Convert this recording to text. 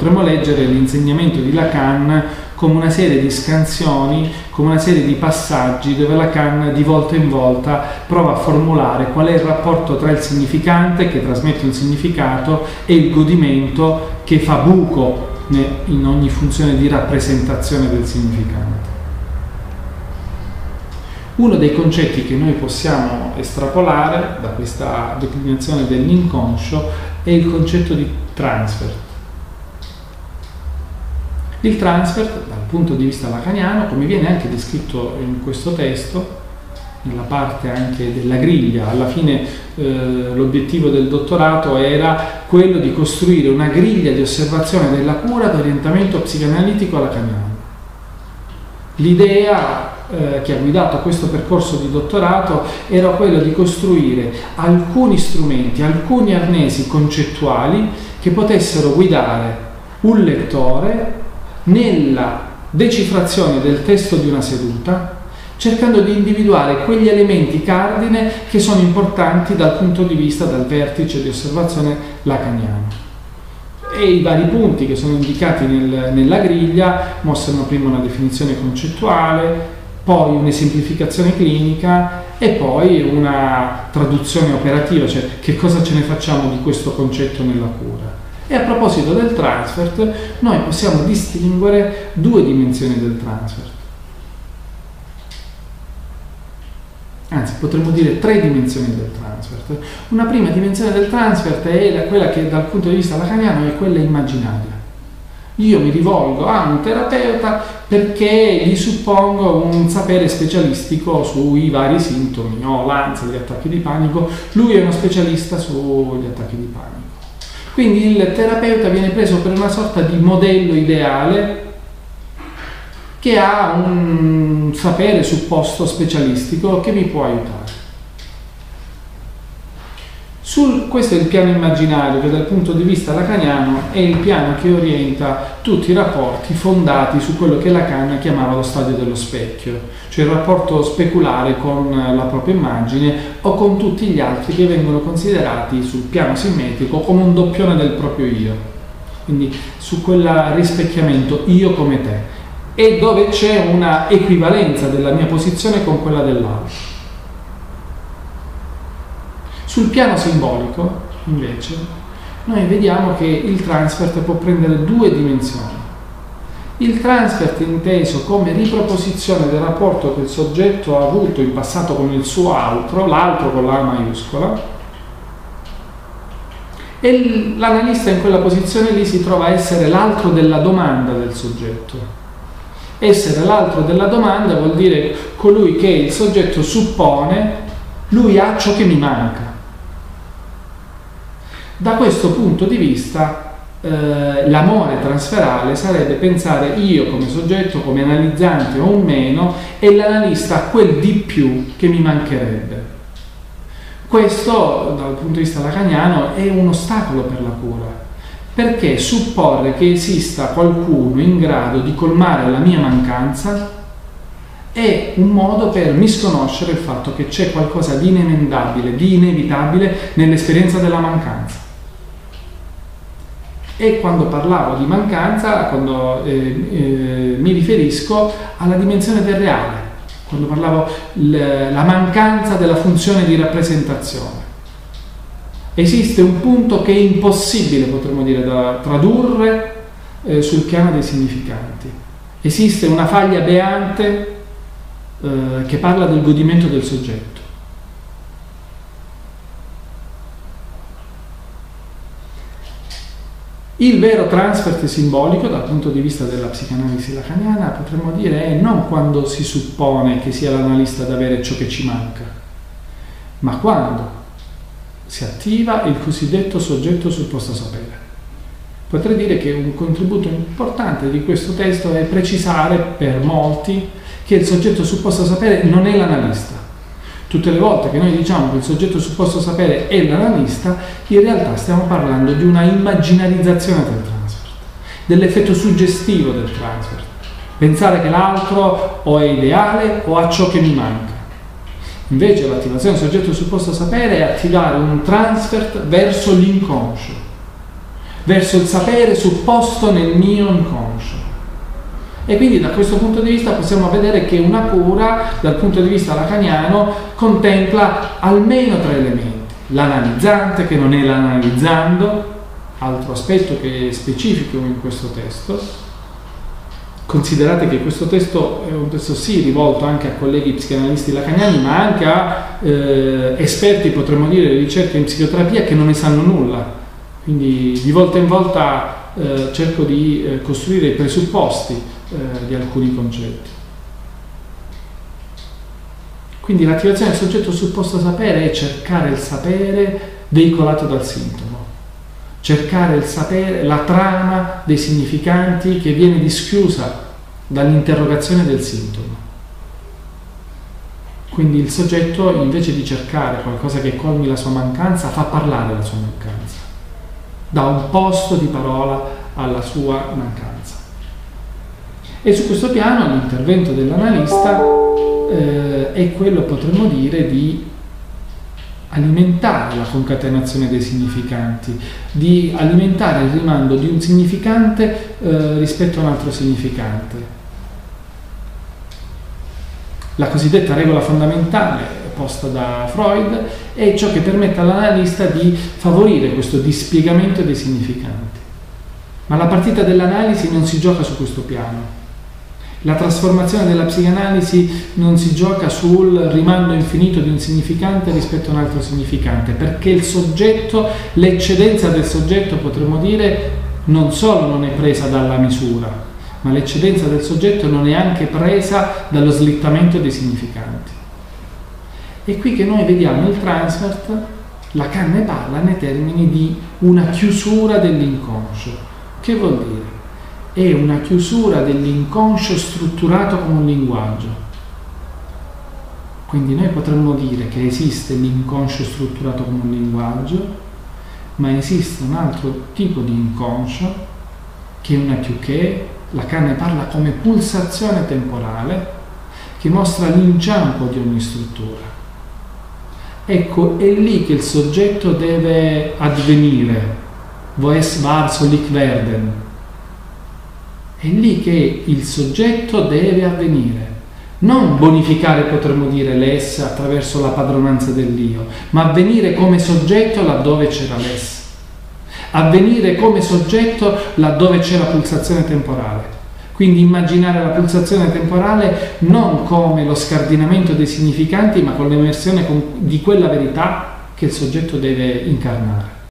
Potremmo leggere l'insegnamento di Lacan come una serie di scansioni, come una serie di passaggi dove Lacan di volta in volta prova a formulare qual è il rapporto tra il significante che trasmette un significato e il godimento che fa buco in ogni funzione di rappresentazione del significante. Uno dei concetti che noi possiamo estrapolare da questa declinazione dell'inconscio è il concetto di transfer. Il transfer, dal punto di vista lacaniano, come viene anche descritto in questo testo, nella parte anche della griglia, alla fine eh, l'obiettivo del dottorato era quello di costruire una griglia di osservazione della cura d'orientamento psicanalitico lacaniano. L'idea eh, che ha guidato questo percorso di dottorato era quello di costruire alcuni strumenti, alcuni arnesi concettuali che potessero guidare un lettore nella decifrazione del testo di una seduta, cercando di individuare quegli elementi cardine che sono importanti dal punto di vista del vertice di osservazione lacaniano. E i vari punti che sono indicati nel, nella griglia mostrano prima una definizione concettuale, poi un'esemplificazione clinica e poi una traduzione operativa, cioè che cosa ce ne facciamo di questo concetto nella cura. E a proposito del transfer, noi possiamo distinguere due dimensioni del transfer. Anzi, potremmo dire tre dimensioni del transfer. Una prima dimensione del transfer è quella che dal punto di vista lacaniano è quella immaginaria. Io mi rivolgo a un terapeuta perché gli suppongo un sapere specialistico sui vari sintomi, ho l'ansia, gli attacchi di panico, lui è uno specialista sugli attacchi di panico. Quindi il terapeuta viene preso per una sorta di modello ideale che ha un sapere supposto specialistico che mi può aiutare. Sul, questo è il piano immaginario che dal punto di vista lacaniano è il piano che orienta tutti i rapporti fondati su quello che Lacan chiamava lo stadio dello specchio, cioè il rapporto speculare con la propria immagine o con tutti gli altri che vengono considerati sul piano simmetrico come un doppione del proprio io, quindi su quel rispecchiamento io come te e dove c'è una equivalenza della mia posizione con quella dell'altro. Sul piano simbolico, invece, noi vediamo che il transfert può prendere due dimensioni. Il transfert inteso come riproposizione del rapporto che il soggetto ha avuto in passato con il suo altro, l'altro con la maiuscola, e l'analista in quella posizione lì si trova a essere l'altro della domanda del soggetto. Essere l'altro della domanda vuol dire colui che il soggetto suppone, lui ha ciò che mi manca. Da questo punto di vista eh, l'amore transferale sarebbe pensare io come soggetto, come analizzante o un meno e l'analista quel di più che mi mancherebbe. Questo dal punto di vista lacaniano è un ostacolo per la cura, perché supporre che esista qualcuno in grado di colmare la mia mancanza è un modo per misconoscere il fatto che c'è qualcosa di inemendabile, di inevitabile nell'esperienza della mancanza. E quando parlavo di mancanza, quando, eh, eh, mi riferisco alla dimensione del reale, quando parlavo la mancanza della funzione di rappresentazione. Esiste un punto che è impossibile, potremmo dire, da tradurre eh, sul piano dei significanti. Esiste una faglia beante eh, che parla del godimento del soggetto. Il vero transfert simbolico dal punto di vista della psicanalisi lacaniana potremmo dire è non quando si suppone che sia l'analista ad avere ciò che ci manca, ma quando si attiva il cosiddetto soggetto supposto sapere. Potrei dire che un contributo importante di questo testo è precisare per molti che il soggetto supposto sapere non è l'analista, Tutte le volte che noi diciamo che il soggetto supposto sapere è l'analista, in realtà stiamo parlando di una immaginarizzazione del transfer, dell'effetto suggestivo del transfer. Pensare che l'altro o è ideale o ha ciò che mi manca. Invece l'attivazione del soggetto supposto sapere è attivare un transfer verso l'inconscio. verso il sapere supposto nel mio inconscio. E quindi da questo punto di vista possiamo vedere che una cura, dal punto di vista lacaniano, contempla almeno tre elementi. L'analizzante, che non è l'analizzando, altro aspetto che è specifico in questo testo. Considerate che questo testo è un testo sì rivolto anche a colleghi psicanalisti lacaniani, ma anche a eh, esperti, potremmo dire, di ricerca in psicoterapia che non ne sanno nulla. Quindi di volta in volta eh, cerco di eh, costruire i presupposti eh, di alcuni concetti. Quindi l'attivazione del soggetto supposto sapere è cercare il sapere veicolato dal sintomo, cercare il sapere, la trama dei significanti che viene dischiusa dall'interrogazione del sintomo. Quindi il soggetto invece di cercare qualcosa che colmi la sua mancanza fa parlare la sua mancanza, dà un posto di parola alla sua mancanza. E su questo piano l'intervento dell'analista eh, è quello, potremmo dire, di alimentare la concatenazione dei significanti, di alimentare il rimando di un significante eh, rispetto a un altro significante. La cosiddetta regola fondamentale posta da Freud è ciò che permette all'analista di favorire questo dispiegamento dei significanti. Ma la partita dell'analisi non si gioca su questo piano. La trasformazione della psicanalisi non si gioca sul rimando infinito di un significante rispetto a un altro significante, perché il soggetto, l'eccedenza del soggetto, potremmo dire, non solo non è presa dalla misura, ma l'eccedenza del soggetto non è anche presa dallo slittamento dei significanti. È qui che noi vediamo il transfert, la canne parla nei termini di una chiusura dell'inconscio. Che vuol dire? È una chiusura dell'inconscio strutturato come un linguaggio. Quindi noi potremmo dire che esiste l'inconscio strutturato come un linguaggio, ma esiste un altro tipo di inconscio che è una più la canne parla come pulsazione temporale, che mostra l'inciampo di ogni struttura. Ecco, è lì che il soggetto deve advenire, voes var solik werden, è lì che il soggetto deve avvenire. Non bonificare, potremmo dire, l'ess attraverso la padronanza dell'io, ma avvenire come soggetto laddove c'era l'ess. Avvenire come soggetto laddove c'è la pulsazione temporale. Quindi immaginare la pulsazione temporale non come lo scardinamento dei significanti, ma con l'emersione di quella verità che il soggetto deve incarnare.